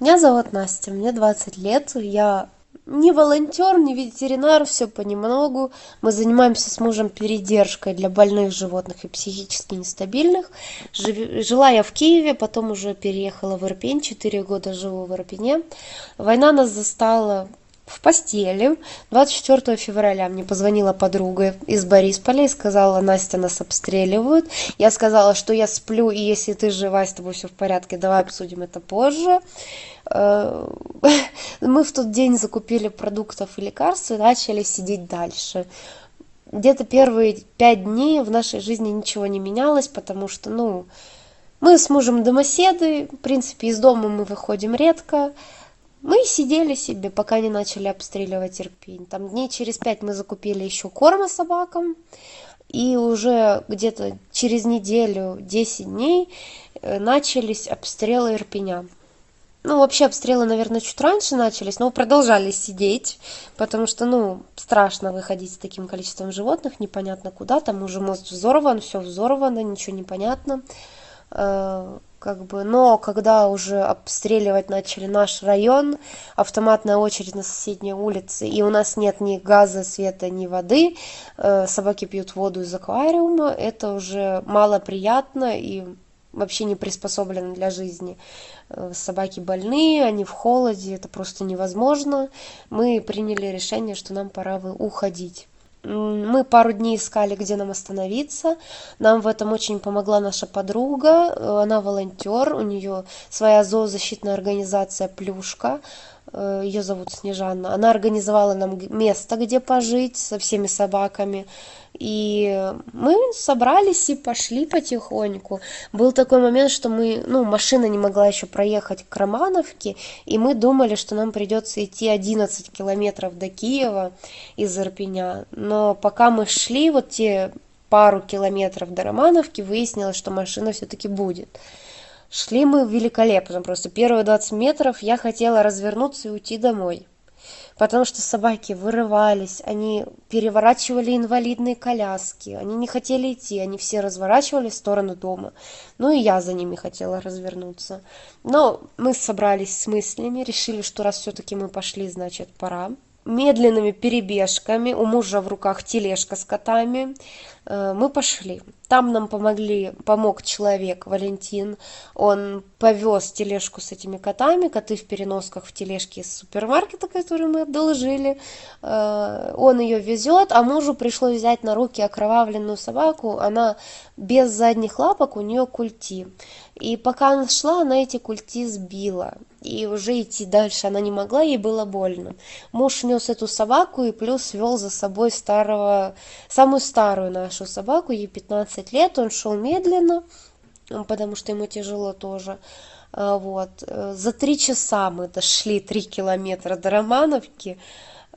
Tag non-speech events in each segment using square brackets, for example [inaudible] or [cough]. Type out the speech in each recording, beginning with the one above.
Меня зовут Настя, мне 20 лет, я не волонтер, не ветеринар, все понемногу. Мы занимаемся с мужем передержкой для больных животных и психически нестабильных. Жила я в Киеве, потом уже переехала в Ирпень, 4 года живу в Ирпене. Война нас застала в постели. 24 февраля мне позвонила подруга из Борисполя и сказала, Настя, нас обстреливают. Я сказала, что я сплю, и если ты жива, с тобой все в порядке, давай обсудим это позже. Э, [laughs] мы в тот день закупили продуктов и лекарств и начали сидеть дальше. Где-то первые пять дней в нашей жизни ничего не менялось, потому что, ну, мы с мужем домоседы, в принципе, из дома мы выходим редко, мы сидели себе, пока не начали обстреливать Ирпень. Там дней через пять мы закупили еще корма собакам. И уже где-то через неделю, 10 дней э, начались обстрелы Ирпеня. Ну, вообще обстрелы, наверное, чуть раньше начались, но продолжали сидеть, потому что, ну, страшно выходить с таким количеством животных, непонятно куда, там уже мост взорван, все взорвано, ничего не понятно. Как бы, но когда уже обстреливать начали наш район, автоматная очередь на соседней улице, и у нас нет ни газа, света, ни воды, э, собаки пьют воду из аквариума, это уже малоприятно и вообще не приспособлено для жизни. Э, собаки больные, они в холоде, это просто невозможно. Мы приняли решение, что нам пора уходить мы пару дней искали, где нам остановиться. Нам в этом очень помогла наша подруга. Э, она волонтер, у нее своя зоозащитная организация «Плюшка». Э, ее зовут Снежанна. Она организовала нам место, где пожить со всеми собаками. И мы собрались и пошли потихоньку. Был такой момент, что мы, ну, машина не могла еще проехать к Романовке, и мы думали, что нам придется идти 11 километров до Киева из Ирпеня. Но пока мы шли, вот те пару километров до Романовки, выяснилось, что машина все-таки будет. Шли мы великолепно, просто первые 20 метров я хотела развернуться и уйти домой потому что собаки вырывались, они переворачивали инвалидные коляски, они не хотели идти, они все разворачивались в сторону дома. Ну и я за ними хотела развернуться. Но мы собрались с мыслями, решили, что раз все-таки мы пошли, значит, пора медленными перебежками, у мужа в руках тележка с котами, мы пошли. Там нам помогли, помог человек, Валентин. Он повез тележку с этими котами, коты в переносках в тележке из супермаркета, который мы одолжили. Э, он ее везет, а мужу пришлось взять на руки окровавленную собаку. Она без задних лапок, у нее культи. И пока она шла, она эти культи сбила. И уже идти дальше она не могла, ей было больно. Муж нес эту собаку и плюс вел за собой старого, самую старую нашу собаку, ей 15 лет. Он шел медленно, потому что ему тяжело тоже. А, вот. Э, за три часа мы дошли три километра до Романовки.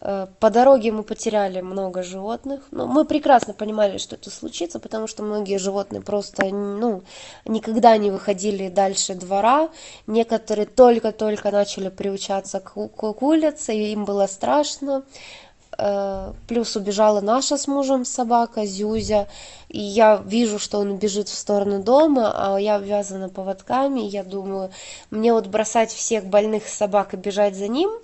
Э, по дороге мы потеряли много животных, но мы прекрасно понимали, что это случится, потому что многие животные просто ну, никогда не выходили дальше двора. Некоторые только-только начали приучаться к, к улице, и им было страшно. Э, плюс убежала наша с мужем собака Зюзя, и я вижу, что он бежит в сторону дома, а я обвязана поводками, я думаю, мне вот бросать всех больных собак и бежать за ним –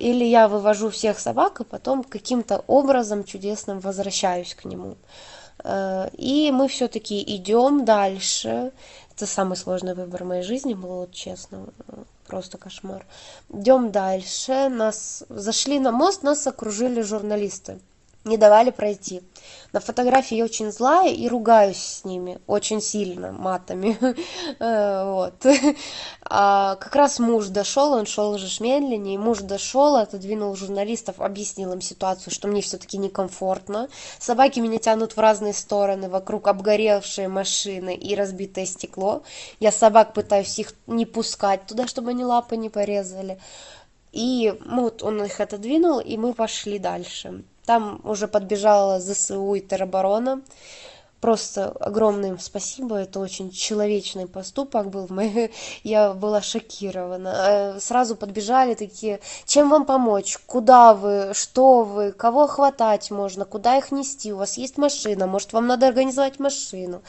или я вывожу всех собак и потом каким-то образом чудесным возвращаюсь к нему. Э, и мы все-таки идем дальше. Это самый сложный выбор в моей жизни был, вот честно, просто кошмар. Идем дальше. Нас зашли на мост, нас окружили журналисты не давали пройти. На фотографии я очень злая и ругаюсь с ними очень сильно матами. [laughs] Э, вот. [laughs] А как раз муж дошел, он шел уже медленнее, муж дошел, отодвинул журналистов, объяснил им ситуацию, что мне все-таки некомфортно. Собаки меня тянут в разные стороны, вокруг обгоревшие машины и разбитое стекло. Я собак пытаюсь их не пускать туда, чтобы они лапы не порезали. И вот он их отодвинул, и мы пошли дальше. Там уже подбежала ЗСУ и тероборона. Просто огромное им спасибо, это очень человечный поступок был, [laughs] я была шокирована. Сразу подбежали такие, чем вам помочь, куда вы, что вы, кого хватать можно, куда их нести, у вас есть машина, может вам надо организовать машину.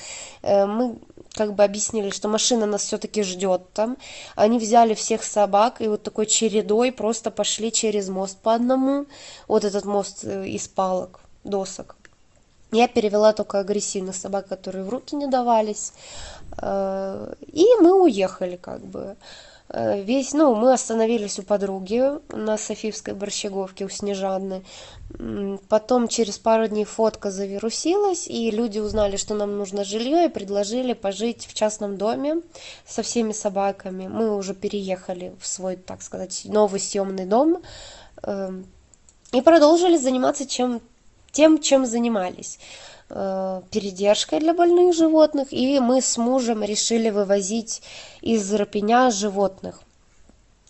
Мы как бы объяснили, что машина нас все-таки ждет там. Они взяли всех собак и вот такой чередой просто пошли через мост по одному. Вот этот мост из палок, досок я перевела только агрессивных собак которые в руки не давались. Э, и мы уехали как бы. Э, весь ну мы остановились у подруги на софиевской борщеговке у снежаны потом через пару дней фотка завирусилась и люди узнали что нам нужно жилье и предложили пожить в частном доме со всеми собаками. Мы уже переехали в свой так сказать новый съемный дом. Эм, и продолжили заниматься чем тем, чем занимались э, передержкой для больных животных, и мы с мужем решили вывозить из Рапеня животных.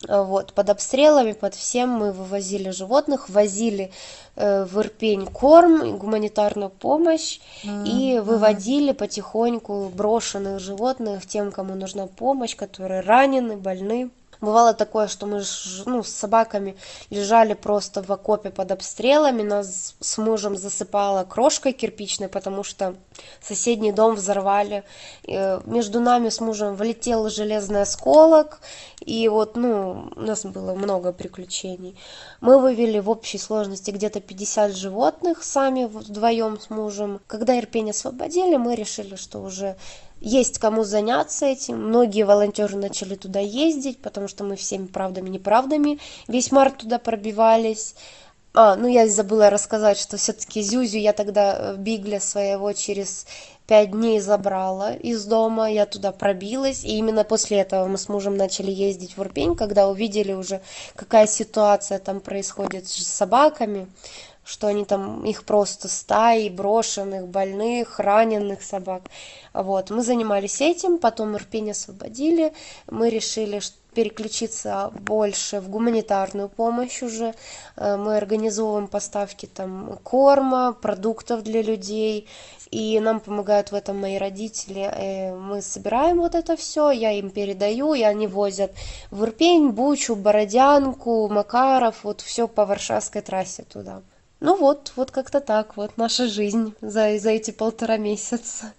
Вот, под обстрелами, под всем мы вывозили животных, возили э, в Ирпень корм, гуманитарную помощь mm-hmm. и выводили потихоньку брошенных животных тем, кому нужна помощь, которые ранены, больны бывало такое что мы ну с собаками лежали просто в окопе под обстрелами нас с мужем засыпало крошкой кирпичной потому что соседний дом взорвали. Между нами с мужем влетел железный осколок и вот ну у нас было много приключений. Мы вывели в общей сложности где-то 50 животных сами вдвоем с мужем. Когда ирпень освободили мы решили что уже есть кому заняться этим. Многие волонтеры начали туда ездить, потому что мы всеми правдами неправдами весь март туда пробивались. А, ну я забыла рассказать, что все-таки Зюзю я тогда э, Бигля своего через пять дней забрала из дома, я туда пробилась, и именно после этого мы с мужем начали ездить в Урпень, когда увидели уже, какая ситуация там происходит с собаками что они там их просто стаи брошенных больных раненых собак. Вот мы занимались этим потом ирпень освободили. Мы решили переключиться больше в гуманитарную помощь уже. Э, мы организовываем поставки там корма продуктов для людей. И нам помогают в этом мои родители. Э, мы собираем вот это все я им передаю и они возят в ирпень бучу бородянку макаров вот все по варшавской трассе туда ну вот вот как-то так вот наша жизнь за за эти полтора месяца